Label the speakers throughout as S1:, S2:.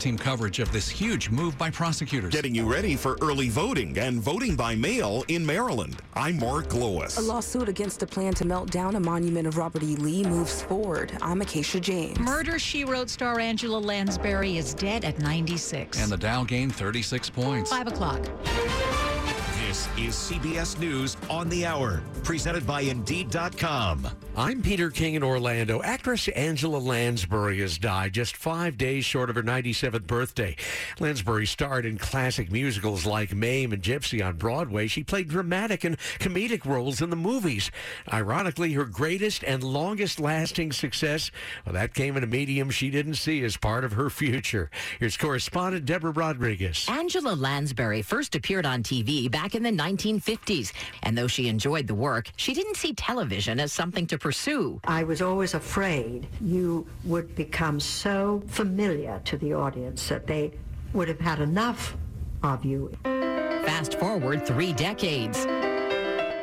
S1: Team coverage of this huge move by prosecutors.
S2: Getting you ready for early voting and voting by mail in Maryland. I'm Mark Lewis.
S3: A lawsuit against a plan to melt down a monument of Robert E. Lee moves forward. I'm Acacia James.
S4: Murder, She Wrote star Angela Lansbury is dead at 96.
S1: And the Dow gained 36 points.
S4: 5 o'clock.
S2: This is CBS News on the Hour, presented by Indeed.com.
S5: I'm Peter King in Orlando. Actress Angela Lansbury has died just five days short of her 97th birthday. Lansbury starred in classic musicals like Mame and Gypsy on Broadway. She played dramatic and comedic roles in the movies. Ironically, her greatest and longest lasting success, well, that came in a medium she didn't see as part of her future. Here's correspondent Deborah Rodriguez.
S6: Angela Lansbury first appeared on TV back in the 1950s. And though she enjoyed the work, she didn't see television as something to pursue.
S7: I was always afraid you would become so familiar to the audience that they would have had enough of you.
S6: Fast forward three decades.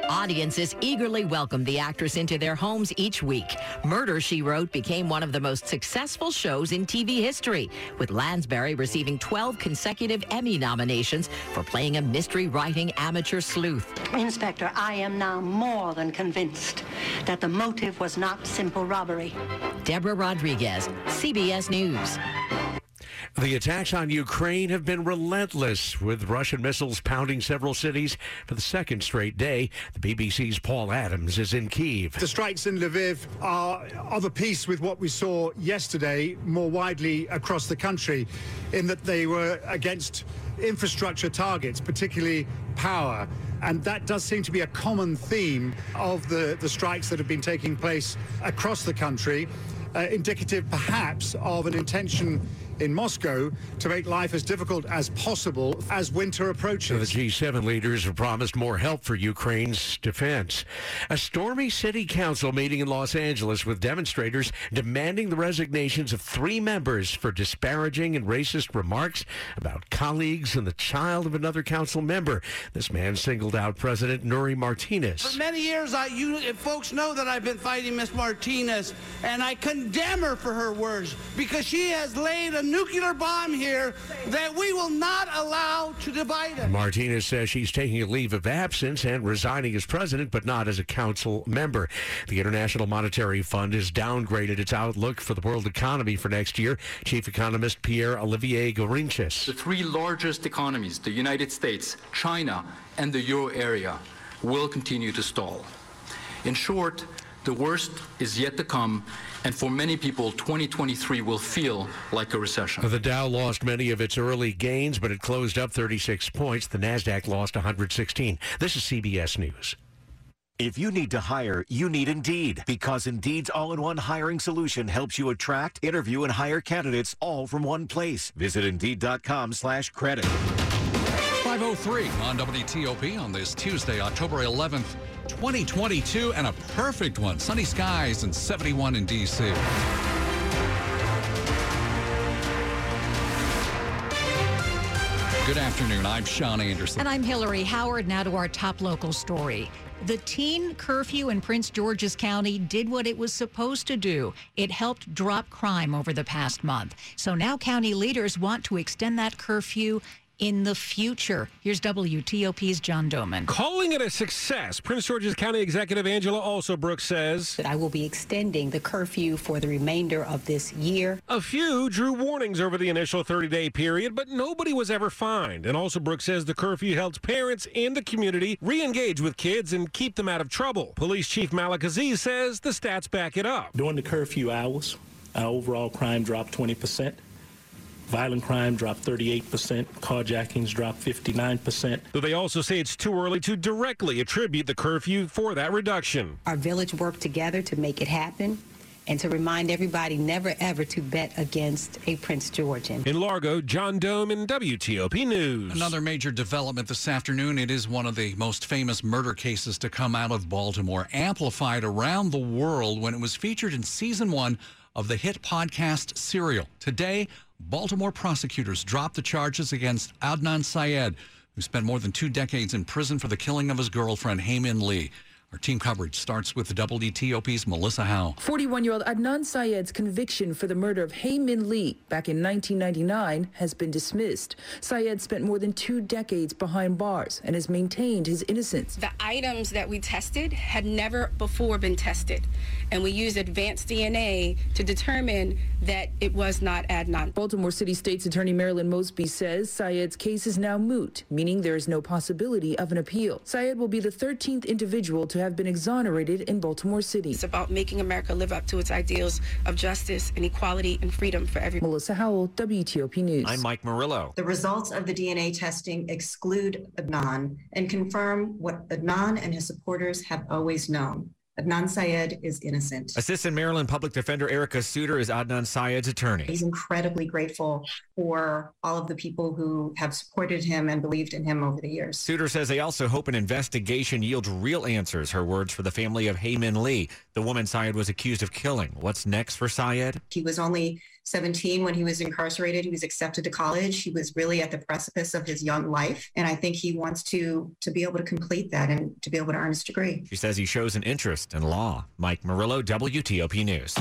S6: Audiences eagerly welcomed the actress into their homes each week. Murder, She Wrote became one of the most successful shows in TV history, with Lansbury receiving 12 consecutive Emmy nominations for playing a mystery writing amateur sleuth.
S8: Inspector, I am now more than convinced that the motive was not simple robbery.
S6: Deborah Rodriguez, CBS News.
S5: The attacks on Ukraine have been relentless, with Russian missiles pounding several cities for the second straight day. The BBC's Paul Adams is in Kiev.
S9: The strikes in Lviv are of a piece with what we saw yesterday more widely across the country, in that they were against infrastructure targets, particularly power. And that does seem to be a common theme of the, the strikes that have been taking place across the country, uh, indicative perhaps of an intention in Moscow to make life as difficult as possible as winter approaches.
S5: The G7 leaders have promised more help for Ukraine's defense. A stormy city council meeting in Los Angeles with demonstrators demanding the resignations of three members for disparaging and racist remarks about colleagues and the child of another council member. This man singled out President Nury Martinez.
S10: For many years, I, you folks know that I've been fighting Miss Martinez, and I condemn her for her words because she has laid a nuclear bomb here that we will not allow to divide us.
S5: Martinez says she's taking a leave of absence and resigning as president, but not as a council member. The International Monetary Fund has downgraded its outlook for the world economy for next year. Chief economist Pierre Olivier Gourinchas.
S11: The three largest economies, the United States, China, and the euro area, will continue to stall. In short, the worst is yet to come, and for many people, 2023 will feel like a recession.
S5: The Dow lost many of its early gains, but it closed up 36 points. The Nasdaq lost 116. This is CBS News.
S2: If you need to hire, you need Indeed because Indeed's all-in-one hiring solution helps you attract, interview, and hire candidates all from one place. Visit Indeed.com slash credit.
S1: 503 on WTOP on this Tuesday, October 11th, 2022, and a perfect one. Sunny skies and 71 in D.C. Good afternoon. I'm Sean Anderson.
S4: And I'm Hillary Howard. Now to our top local story. The teen curfew in Prince George's County did what it was supposed to do. It helped drop crime over the past month. So now county leaders want to extend that curfew in the future. Here's WTOP's John Domen.
S12: Calling it a success, Prince George's County Executive Angela Alsobrooks says
S13: that I will be extending the curfew for the remainder of this year.
S12: A few drew warnings over the initial 30 day period, but nobody was ever fined. And Alsobrooks says the curfew helps parents and the community re engage with kids and keep them out of trouble. Police Chief Malik Aziz says the stats back it up.
S14: During the curfew hours, our overall crime dropped 20 percent. Violent crime dropped 38%, carjackings dropped 59%.
S12: Though they also say it's too early to directly attribute the curfew for that reduction.
S13: Our village worked together to make it happen and to remind everybody never ever to bet against a Prince Georgian.
S12: In Largo, John Domen WTOP News.
S1: Another major development this afternoon. It is one of the most famous murder cases to come out of Baltimore, amplified around the world when it was featured in season one of the hit podcast Serial. Today, Baltimore prosecutors dropped the charges against Adnan Syed, who spent more than two decades in prison for the killing of his girlfriend, Hae Min Lee. Our team coverage starts with the WTOP's Melissa Howell.
S15: 41 year old Adnan Syed's conviction for the murder of Hae Min Lee back in 1999 has been dismissed. Syed spent more than two decades behind bars and has maintained his innocence.
S16: The items that we tested had never before been tested, and we used advanced DNA to determine that it was not Adnan.
S15: Baltimore City State's Attorney Marilyn Mosby says Syed's case is now moot, meaning there is no possibility of an appeal. Syed will be the 13th individual to have been exonerated in Baltimore City.
S16: It's about making America live up to its ideals of justice and equality and freedom for everyone.
S15: Melissa Howell, WTOP News.
S17: I'm Mike Murillo.
S18: The results of the DNA testing exclude Adnan and confirm what Adnan and his supporters have always known. Adnan Syed is innocent.
S17: Assistant Maryland Public Defender Erica Suter is Adnan Syed's attorney.
S18: He's incredibly grateful for all of the people who have supported him and believed in him over the years.
S17: Suter says they also hope an investigation yields real answers. Her words for the family of Hae Min Lee, the woman Syed was accused of killing. What's next for Syed?
S18: He was only 17 when he was incarcerated. He was accepted to college. He was really at the precipice of his young life. And I think he wants to to be able to complete that and to be able to earn his degree.
S17: She says he shows an interest in law. Mike Murillo, WTOP News.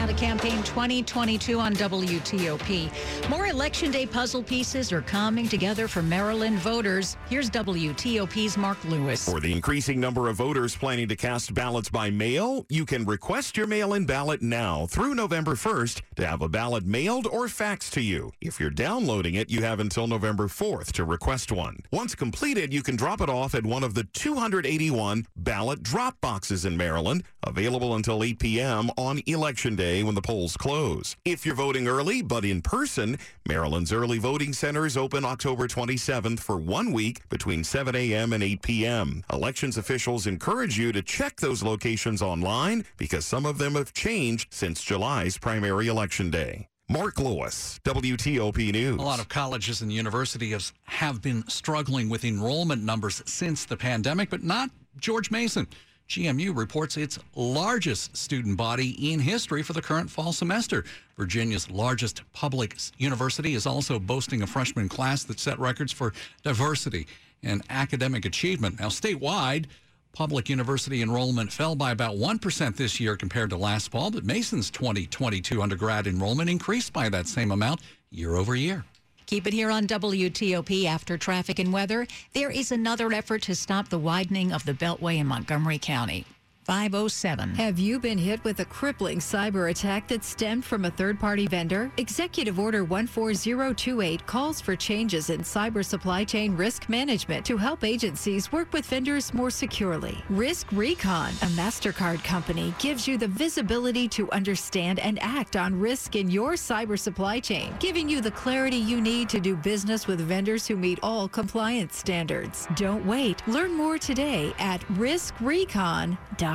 S4: Now to campaign 2022 on WTOP. More election day puzzle pieces are coming together for Maryland voters. Here's WTOP's Mark Lewis.
S19: For the increasing number of voters planning to cast ballots by mail, you can request your mail-in ballot now through November 1st to have a ballot mailed or faxed to you. If you're downloading it, you have until November 4th to request one. Once completed, you can drop it off at one of the 281 ballot drop boxes in Maryland, available until 8 p.m. on election day when the polls close. If you're voting early but in person, Maryland's early voting centers open October 27th for one week between 7 a.m. and 8 p.m. Elections officials encourage you to check those locations online because some of them have changed since July's primary election day. Mark Lewis, WTOP News.
S1: A lot of colleges and universities have been struggling with enrollment numbers since the pandemic, but not George Mason. GMU reports its largest student body in history for the current fall semester. Virginia's largest public university is also boasting a freshman class that set records for diversity and academic achievement. Now, statewide, public university enrollment fell by about 1% this year compared to last fall, but Mason's 2022 undergrad enrollment increased by that same amount year over year.
S4: Keep it here on WTOP after traffic and weather. There is another effort to stop the widening of the Beltway in Montgomery County. 507.
S20: Have you been hit with a crippling cyber attack that stemmed from a third party vendor? Executive Order 14028 calls for changes in cyber supply chain risk management to help agencies work with vendors more securely. Risk Recon, a MasterCard company, gives you the visibility to understand and act on risk in your cyber supply chain, giving you the clarity you need to do business with vendors who meet all compliance standards. Don't wait. Learn more today at riskrecon.com.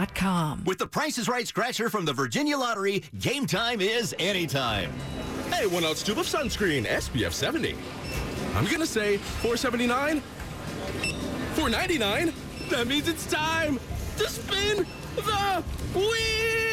S21: With the Price is Right scratcher from the Virginia Lottery, game time is anytime.
S22: Hey, one ounce tube of sunscreen, SPF 70. I'm gonna say 479, 499. That means it's time to spin the wheel.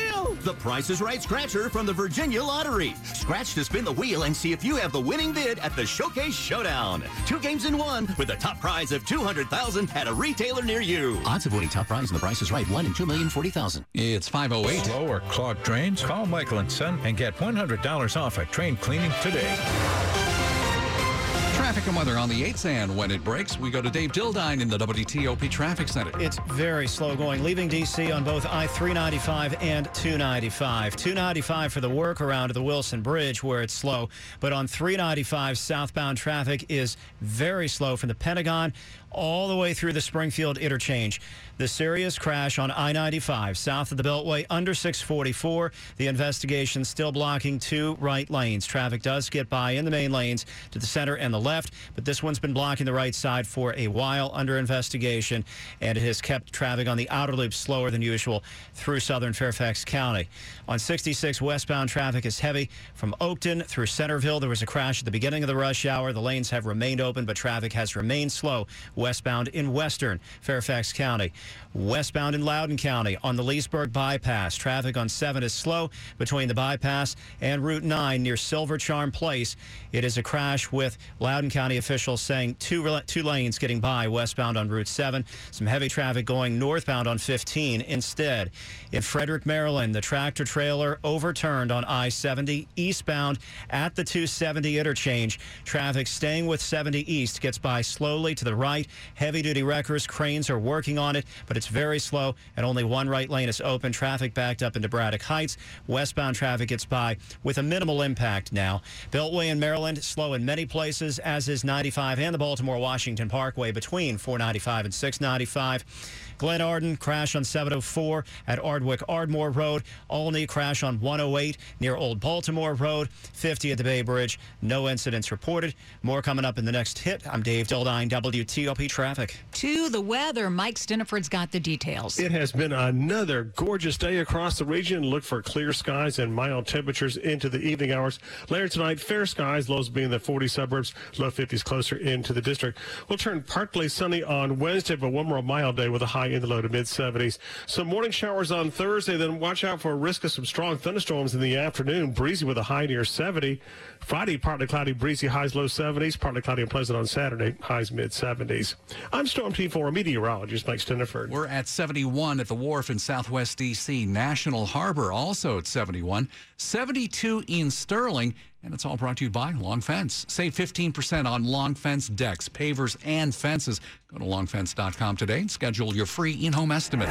S21: The Price is Right scratcher from the Virginia Lottery. Scratch to spin the wheel and see if you have the winning bid at the Showcase Showdown. Two games in one with a top prize of 200000 at a retailer near you.
S23: Odds of winning top prize in the Price is Right, 1 in 2,040,000.
S1: It's 508.
S24: Slow or clogged drains? Call Michael and Son and get $100 off a train cleaning today.
S1: Traffic and weather on the 8th and when it breaks, we go to Dave Dildine in the WTOP Traffic Center.
S25: It's very slow going, leaving D.C. on both I-395 and 295. 295 for the workaround of the Wilson Bridge where it's slow, but on 395 southbound traffic is very slow from the Pentagon all the way through the Springfield interchange. The serious crash on I 95 south of the Beltway under 644. The investigation is still blocking two right lanes. Traffic does get by in the main lanes to the center and the left, but this one's been blocking the right side for a while under investigation, and it has kept traffic on the outer loop slower than usual through southern Fairfax County. On 66 westbound traffic is heavy from Oakton through Centreville. There was a crash at the beginning of the rush hour. The lanes have remained open, but traffic has remained slow westbound in western Fairfax County. Westbound in Loudoun County on the Leesburg bypass. Traffic on 7 is slow between the bypass and Route 9 near Silver Charm Place. It is a crash with Loudoun County officials saying two, two lanes getting by westbound on Route 7. Some heavy traffic going northbound on 15 instead. In Frederick, Maryland, the tractor trailer overturned on I 70 eastbound at the 270 interchange. Traffic staying with 70 east gets by slowly to the right. Heavy duty wreckers, cranes are working on it, but it's very slow and only one right lane is open. Traffic backed up into Braddock Heights. Westbound traffic gets by with a minimal impact now. Beltway in Maryland, slow in many places, as is 95 and the Baltimore Washington Parkway between 495 and 695. Glenarden, crash on 704 at Ardwick Ardmore Road. Olney, crash on 108 near Old Baltimore Road. 50 at the Bay Bridge. No incidents reported. More coming up in the next hit. I'm Dave Dildine, WTOP Traffic.
S4: To the weather, Mike Stinneford's got the details.
S26: It has been another gorgeous day across the region. Look for clear skies and mild temperatures into the evening hours. Later tonight, fair skies, lows being the 40 suburbs, low 50s closer into the district. We'll turn partly sunny on Wednesday, but one more mild day with a high in the low to mid 70s. Some morning showers on Thursday, then watch out for a risk of some strong thunderstorms in the afternoon. Breezy with a high near 70. Friday, partly cloudy, breezy, highs low 70s. Partly cloudy and pleasant on Saturday, highs mid 70s. I'm Storm Team 4 meteorologist Mike Stinneford.
S1: We're at 71 at the wharf in southwest D.C. National Harbor also at 71. 72 in Sterling. And it's all brought to you by Long Fence. Save 15% on Long Fence decks, pavers, and fences. Go to longfence.com today and schedule your free in home estimate.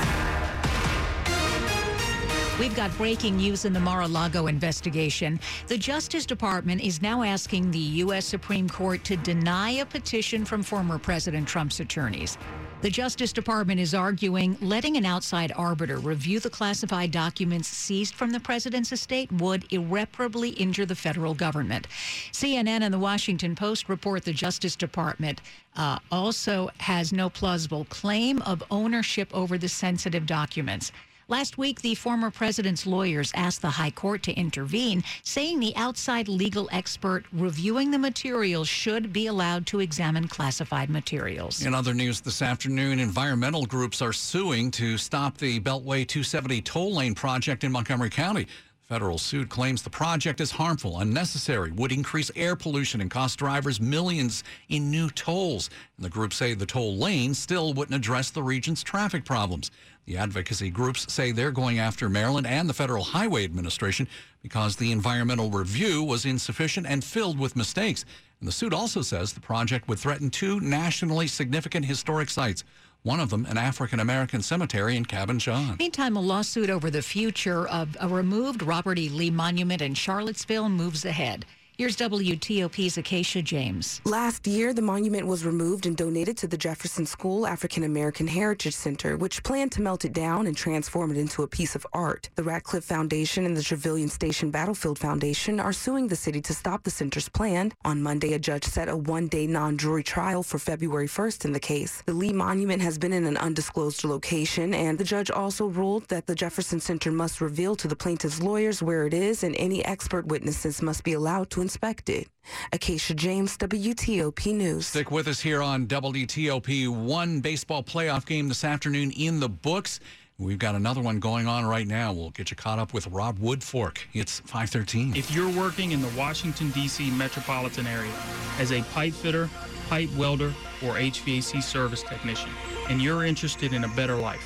S4: We've got breaking news in the Mar a Lago investigation. The Justice Department is now asking the U.S. Supreme Court to deny a petition from former President Trump's attorneys. The Justice Department is arguing letting an outside arbiter review the classified documents seized from the president's estate would irreparably injure the federal government. CNN and the Washington Post report the Justice Department uh, also has no plausible claim of ownership over the sensitive documents. Last week, the former president's lawyers asked the High Court to intervene, saying the outside legal expert reviewing the materials should be allowed to examine classified materials.
S1: In other news this afternoon, environmental groups are suing to stop the Beltway 270 toll lane project in Montgomery County. Federal suit claims the project is harmful, unnecessary, would increase air pollution, and cost drivers millions in new tolls. And the group say the toll lane still wouldn't address the region's traffic problems. The advocacy groups say they're going after Maryland and the Federal Highway Administration because the environmental review was insufficient and filled with mistakes. And the suit also says the project would threaten two nationally significant historic sites. One of them, an African American cemetery in Cabin John.
S4: Meantime, a lawsuit over the future of a removed Robert E. Lee monument in Charlottesville moves ahead. Here's WTOP's Acacia James.
S27: Last year, the monument was removed and donated to the Jefferson School African American Heritage Center, which planned to melt it down and transform it into a piece of art. The Radcliffe Foundation and the Trevilian Station Battlefield Foundation are suing the city to stop the center's plan. On Monday, a judge set a one-day non-jury trial for February 1st in the case. The Lee monument has been in an undisclosed location, and the judge also ruled that the Jefferson Center must reveal to the plaintiff's lawyers where it is, and any expert witnesses must be allowed to inspected. Acacia James, WTOP News.
S1: Stick with us here on WTOP. One baseball playoff game this afternoon in the books. We've got another one going on right now. We'll get you caught up with Rob Woodfork. It's 513.
S28: If you're working in the Washington, D.C. metropolitan area as a pipe fitter, pipe welder, or HVAC service technician, and you're interested in a better life,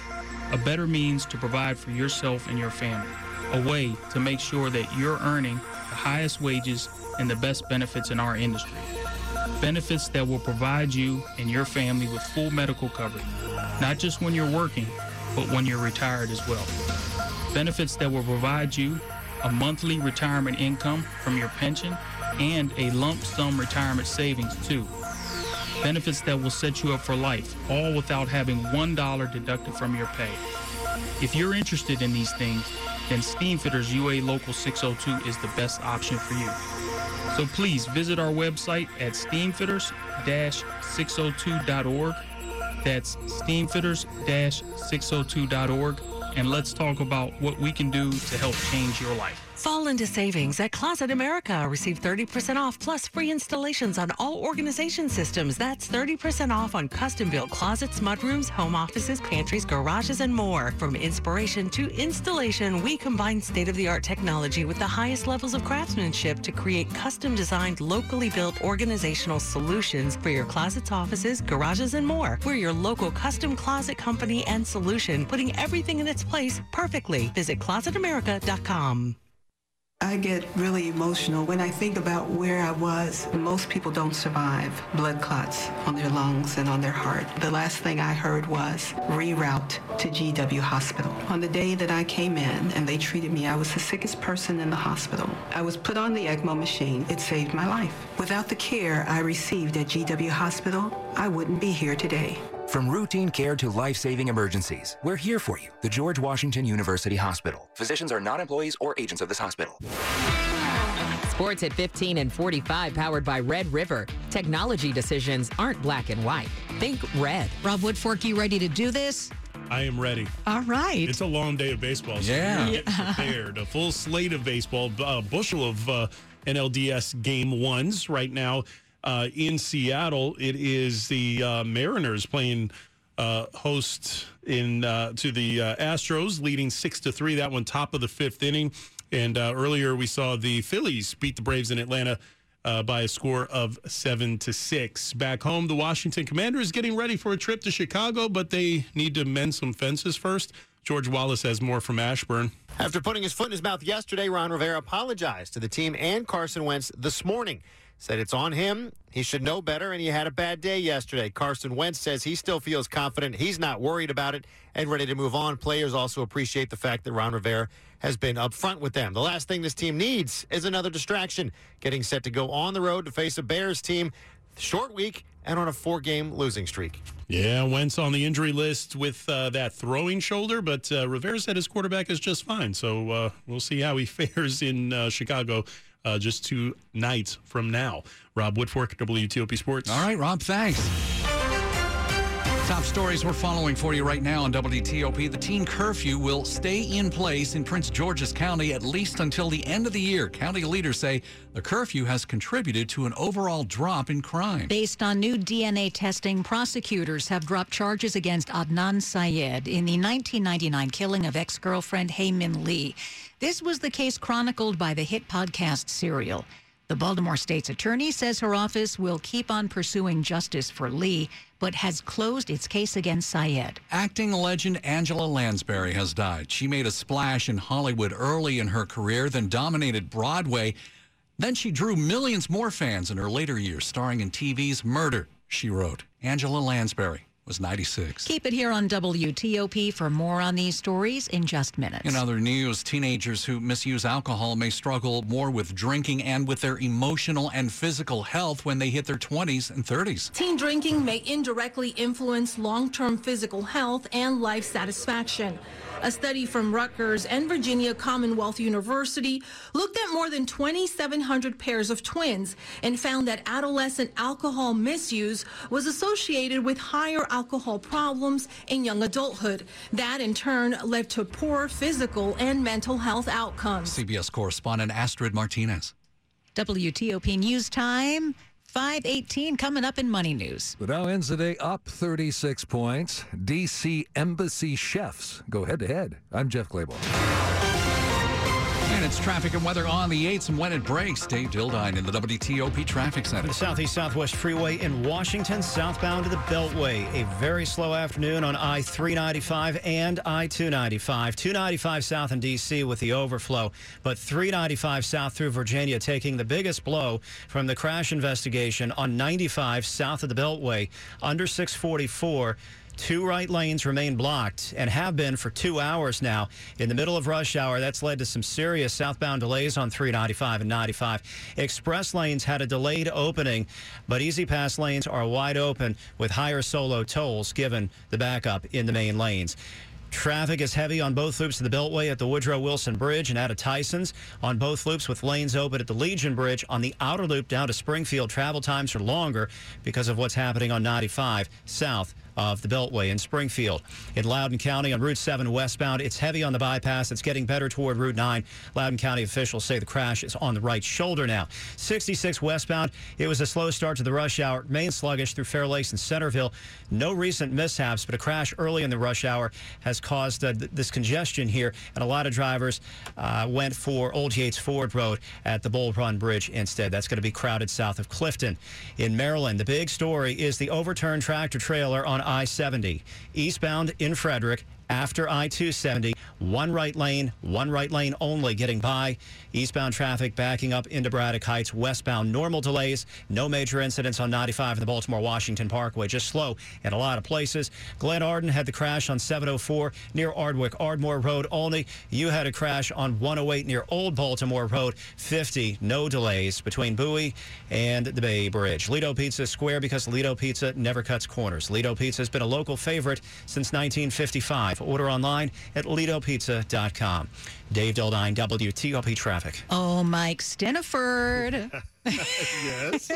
S28: a better means to provide for yourself and your family, a way to make sure that you're earning the highest wages and the best benefits in our industry. Benefits that will provide you and your family with full medical coverage, not just when you're working, but when you're retired as well. Benefits that will provide you a monthly retirement income from your pension and a lump sum retirement savings too. Benefits that will set you up for life, all without having $1 deducted from your pay. If you're interested in these things, then Steamfitters UA Local 602 is the best option for you. So please visit our website at steamfitters-602.org. That's steamfitters-602.org. And let's talk about what we can do to help change your life.
S29: Fall into savings at Closet America. Receive 30% off plus free installations on all organization systems. That's 30% off on custom built closets, mudrooms, home offices, pantries, garages, and more. From inspiration to installation, we combine state of the art technology with the highest levels of craftsmanship to create custom designed, locally built organizational solutions for your closets, offices, garages, and more. We're your local custom closet company and solution, putting everything in its place perfectly. Visit closetamerica.com.
S30: I get really emotional when I think about where I was. Most people don't survive blood clots on their lungs and on their heart. The last thing I heard was reroute to GW Hospital. On the day that I came in and they treated me, I was the sickest person in the hospital. I was put on the ECMO machine. It saved my life. Without the care I received at GW Hospital, I wouldn't be here today.
S31: From routine care to life-saving emergencies, we're here for you. The George Washington University Hospital. Physicians are not employees or agents of this hospital.
S32: Sports at 15 and 45 powered by Red River. Technology decisions aren't black and white. Think red.
S4: Rob Woodfork, you ready to do this?
S33: I am ready.
S4: All right.
S33: It's a long day of baseball. So
S1: Yeah.
S33: Get prepared. A full slate of baseball, a bushel of uh, NLDS game ones right now uh, in Seattle. It is the uh, Mariners playing uh, host in uh, to the uh, Astros, leading six to three. That one top of the fifth inning. And uh, earlier we saw the Phillies beat the Braves in Atlanta. By a score of seven to six. Back home, the Washington Commanders getting ready for a trip to Chicago, but they need to mend some fences first. George Wallace has more from Ashburn.
S34: After putting his foot in his mouth yesterday, Ron Rivera apologized to the team and Carson Wentz this morning. Said it's on him. He should know better, and he had a bad day yesterday. Carson Wentz says he still feels confident. He's not worried about it and ready to move on. Players also appreciate the fact that Ron Rivera has been upfront with them. The last thing this team needs is another distraction. Getting set to go on the road to face a Bears team. Short week and on a four game losing streak.
S33: Yeah, Wentz on the injury list with uh, that throwing shoulder, but uh, Rivera said his quarterback is just fine. So uh, we'll see how he fares in uh, Chicago uh, just two nights from now. Rob Woodfork, WTOP Sports.
S1: All right, Rob, thanks. Top stories we're following for you right now on WTOP. The teen curfew will stay in place in Prince George's County at least until the end of the year. County leaders say the curfew has contributed to an overall drop in crime.
S4: Based on new DNA testing, prosecutors have dropped charges against Adnan Syed in the 1999 killing of ex girlfriend Hae Min Lee. This was the case chronicled by the hit podcast Serial. The Baltimore state's attorney says her office will keep on pursuing justice for Lee, but has closed its case against Syed.
S1: Acting legend Angela Lansbury has died. She made a splash in Hollywood early in her career, then dominated Broadway. Then she drew millions more fans in her later years, starring in TV's Murder, she wrote. Angela Lansbury was 96.
S4: Keep it here on WTOP for more on these stories in just minutes.
S1: In other news, teenagers who misuse alcohol may struggle more with drinking and with their emotional and physical health when they hit their 20s and 30s.
S35: Teen drinking may indirectly influence long term physical health and life satisfaction. A study from Rutgers and Virginia Commonwealth University looked at more than 2,700 pairs of twins and found that adolescent alcohol misuse was associated with higher alcohol problems in young adulthood. That in turn led to poor physical and mental health outcomes.
S1: CBS correspondent Astrid Martinez.
S4: WTOP News Time. 518 coming up in Money News.
S36: The Dow ends the day up 36 points. DC Embassy chefs go head to head. I'm Jeff
S1: Clabaugh. It's traffic and weather on the 8s and when it breaks. Dave Dildine in the WTOP Traffic Center.
S25: The Southeast Southwest Freeway in Washington, southbound to the Beltway. A very slow afternoon on I 395 and I 295. 295 south in D.C. with the overflow, but 395 south through Virginia taking the biggest blow from the crash investigation on 95 south of the Beltway under 644. Two right lanes remain blocked and have been for two hours now. In the middle of rush hour, that's led to some serious southbound delays on 395 and 95. Express lanes had a delayed opening, but E-ZPass lanes are wide open with higher solo tolls given the backup in the main lanes. Traffic is heavy on both loops of the Beltway at the Woodrow Wilson Bridge and out of Tyson's. On both loops with lanes open at the Legion Bridge. On the outer loop down to Springfield, travel times are longer because of what's happening on 95 south of the Beltway in Springfield. In Loudoun County on Route 7 westbound, it's heavy on the bypass. It's getting better toward Route 9. Loudoun County officials say the crash is on the right shoulder now. 66 westbound, it was a slow start to the rush hour. Main sluggish through Fair Lakes and Centreville. No recent mishaps, but a crash early in the rush hour has caused uh, th- this congestion here, and a lot of drivers uh, went for Old Yates Ford Road at the Bull Run Bridge instead. That's going to be crowded south of Clifton. In Maryland, the big story is the overturned tractor trailer on I 70, eastbound in Frederick. After I 270, one right lane, one right lane only getting by. Eastbound traffic backing up into Braddock Heights. Westbound, normal delays. No major incidents on 95 in the Baltimore Washington Parkway. Just slow in a lot of places. Glenarden had the crash on 704 near Ardwick, Ardmore Road. Only you had a crash on 108 near Old Baltimore Road. 50, no delays between Bowie and the Bay Bridge. Lido Pizza Square because Lido Pizza never cuts corners. Lido Pizza has been a local favorite since 1955. Order online at lidopizza.com. Dave Dildine, WTOP Traffic.
S4: Oh, Mike Stinneford.
S26: yes.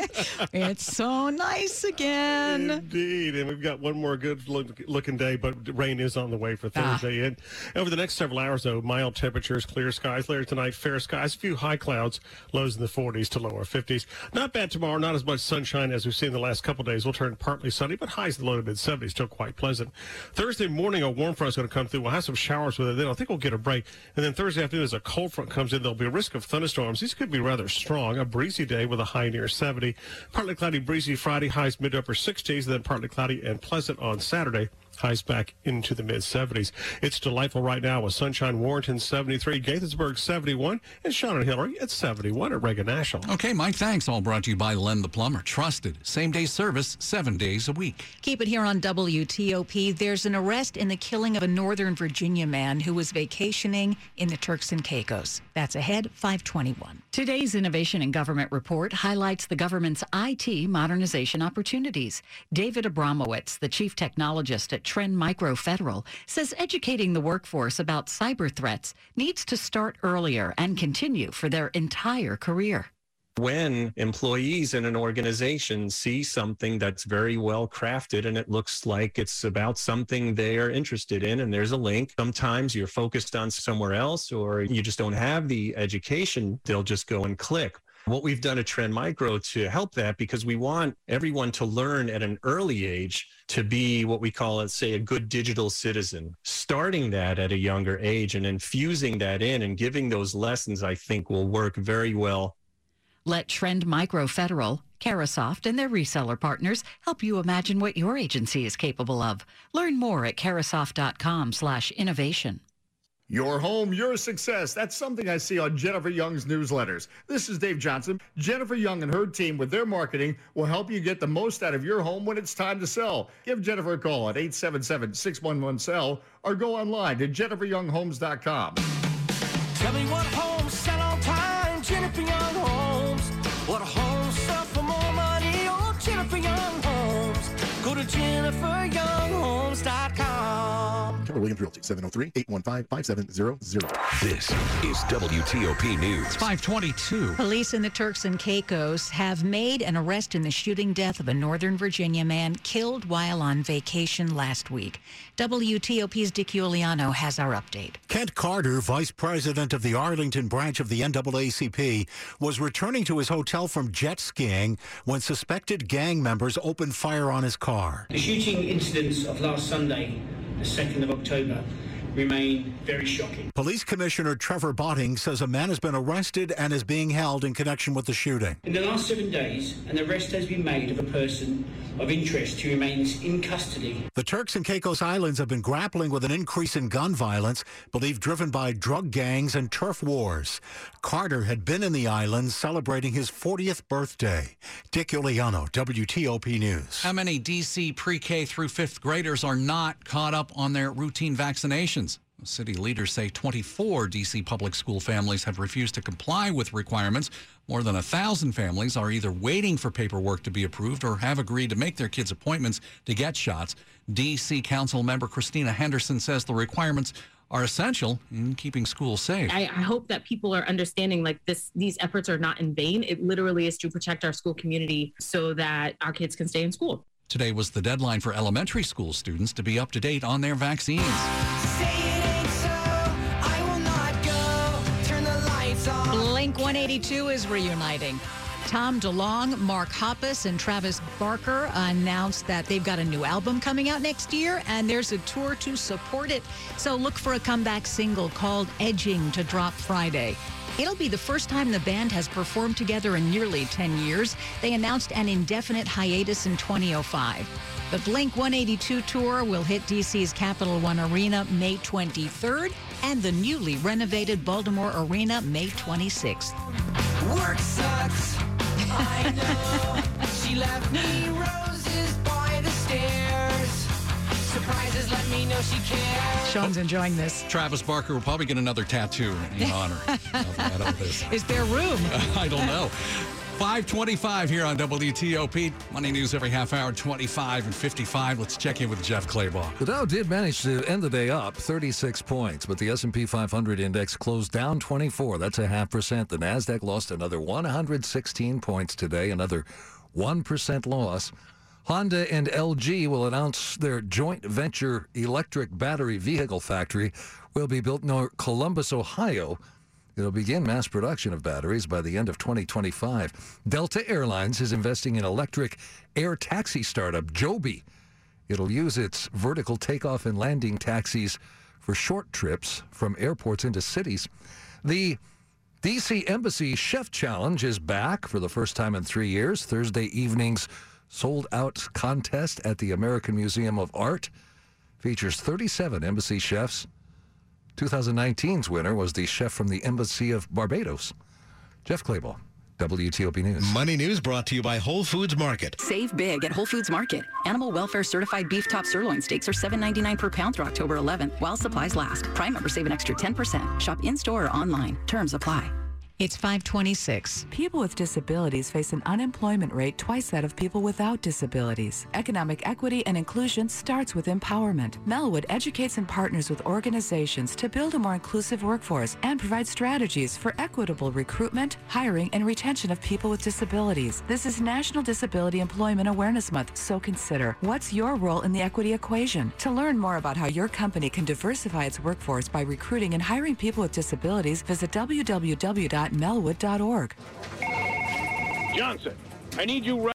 S4: it's so nice again.
S26: Indeed. And we've got one more good look, looking day, but rain is on the way for
S4: Ah.
S26: Thursday. And over the next several hours, though, mild temperatures, clear skies. Later tonight, fair skies, a few high clouds, lows in the 40s to lower 50s. Not bad tomorrow, not as much sunshine as we've seen the last couple days. We'll turn partly sunny, but highs in the low to mid 70s, still quite pleasant. Thursday morning, a warm front is going to come through. We'll have some showers with it. Then I think we'll get a break. And then Thursday afternoon, as a cold front comes in, there'll be a risk of thunderstorms. These could be rather strong. A breezy day with a high near 70. Partly cloudy, breezy Friday, highs mid upper 60s, then partly cloudy and pleasant on Saturday. Highs back into the mid 70s. It's delightful right now with sunshine. Warrenton 73, Gaithersburg 71, and Sean and Hillary at 71 at Reagan National.
S1: Okay, Mike, thanks. All brought to you by Len the Plumber. Trusted. Same day service, seven days a week.
S4: Keep it here on WTOP. There's an arrest in the killing of a Northern Virginia man who was vacationing in the Turks and Caicos. That's ahead, 521.
S37: Today's Innovation in Government report highlights the government's IT modernization opportunities. David Abramowitz, the chief technologist at Trend Micro Federal, says educating the workforce about cyber threats needs to start earlier and continue for their entire career.
S38: when employees in an organization see something that's very well crafted and it looks like it's about something they are interested in and there's a link sometimes you're focused on somewhere else or you just don't have the education they'll just go and click what we've done at Trend Micro to help that because we want everyone to learn at an early age to be what we call, let's say, a good digital citizen. Starting that at a younger age and infusing that in and giving those lessons, I think will work very well
S37: Let Trend Micro Federal, Carahsoft, and their reseller partners help you imagine what your agency is capable of. Learn more at carahsoft.com/innovation.
S39: Your home, your success. That's something I see on Jennifer Young's newsletters. This is Dave Johnson. Jennifer Young and her team with their marketing will help you get the most out of your home when it's time to sell. Give Jennifer a call at 877-611-SELL or go online to jenniferyounghomes.com.
S40: Tell me what homes sell on time, Jennifer Young Homes. What homes sell for more money, oh, Jennifer Young Homes. Go to jenniferyounghomes.com.
S41: Keller Williams Realty, 703-815-5700.
S42: This is WTOP News.
S1: It's 522.
S4: Police in the Turks and Caicos have made an arrest in the shooting death of a Northern Virginia man killed while on vacation last week. WTOP's Dick Iuliano has our update.
S43: Kent Carter, vice president of the Arlington branch of the NAACP, was returning to his hotel from jet skiing when suspected gang members opened fire on his car.
S44: The shooting incidents of last Sunday, the 2nd of October, October remain very shocking.
S43: Police Commissioner Trevor Botting says a man has been arrested and is being held in connection with the shooting.
S44: In the last seven days, an arrest has been made of a person of interest who remains in custody.
S43: The Turks and Caicos Islands have been grappling with an increase in gun violence, believed driven by drug gangs and turf wars. Carter had been in the islands celebrating his 40th birthday. Dick Iuliano, WTOP News.
S1: How many DC pre K through fifth graders are not caught up on their routine vaccinations? City leaders say 24 D.C. public school families have refused to comply with requirements. More than a thousand families are either waiting for paperwork to be approved or have agreed to make their kids appointments to get shots. D.C. Council member Christina Henderson says the requirements are essential in keeping schools safe.
S45: I, I hope that people are understanding like this these efforts are not in vain. It literally is to protect our school community so that our kids can stay in school.
S1: Today was the deadline for elementary school students to be up to date on their vaccines.
S4: Blink 182 is reuniting. Tom DeLonge, Mark Hoppus, and Travis Barker announced that they've got a new album coming out next year, and there's a tour to support it. So look for a comeback single called Edging to drop Friday. It'll be the first time the band has performed together in nearly 10 years. They announced an indefinite hiatus in 2005. The Blink 182 tour will hit DC's Capital One Arena May 23rd and the newly renovated Baltimore Arena May 26th.
S40: Work sucks. I know. she left me roses by the stairs. Surprises let me know she cares.
S4: Sean's enjoying this.
S1: Travis Barker will probably get another tattoo in honor of, that, of this.
S4: Is there room?
S1: I don't know. 525 here on WTOP. Money news every half hour, 25 and 55. Let's check in with Jeff Clabaugh.
S36: The Dow did manage to end the day up 36 points, but the S&P 500 index closed down 24. That's a half percent. The Nasdaq lost another 116 points today, another 1% loss. Honda and LG will announce their joint venture electric battery vehicle factory will be built near Columbus, Ohio. It'll begin mass production of batteries by the end of 2025. Delta Airlines is investing in electric air taxi startup Joby. It'll use its vertical takeoff and landing taxis for short trips from airports into cities. The DC Embassy Chef Challenge is back for the first time in three years. Thursday evening's sold out contest at the American Museum of Art features 37 embassy chefs. 2019's winner was the chef from the Embassy of Barbados, Jeff Clabaugh. WTOP News.
S41: Money News brought to you by Whole Foods Market.
S46: Save big at Whole Foods Market. Animal welfare certified beef top sirloin steaks are $7.99 per pound through October 11th while supplies last. Prime members save an extra 10%. Shop in store or online. Terms apply.
S4: It's 526.
S47: People with disabilities face an unemployment rate twice that of people without disabilities. Economic equity and inclusion starts with empowerment. Melwood educates and partners with organizations to build a more inclusive workforce and provide strategies for equitable recruitment, hiring, and retention of people with disabilities. This is National Disability Employment Awareness Month, so consider what's your role in the equity equation? To learn more about how your company can diversify its workforce by recruiting and hiring people with disabilities, visit www melwood.org.
S48: Johnson, I need you right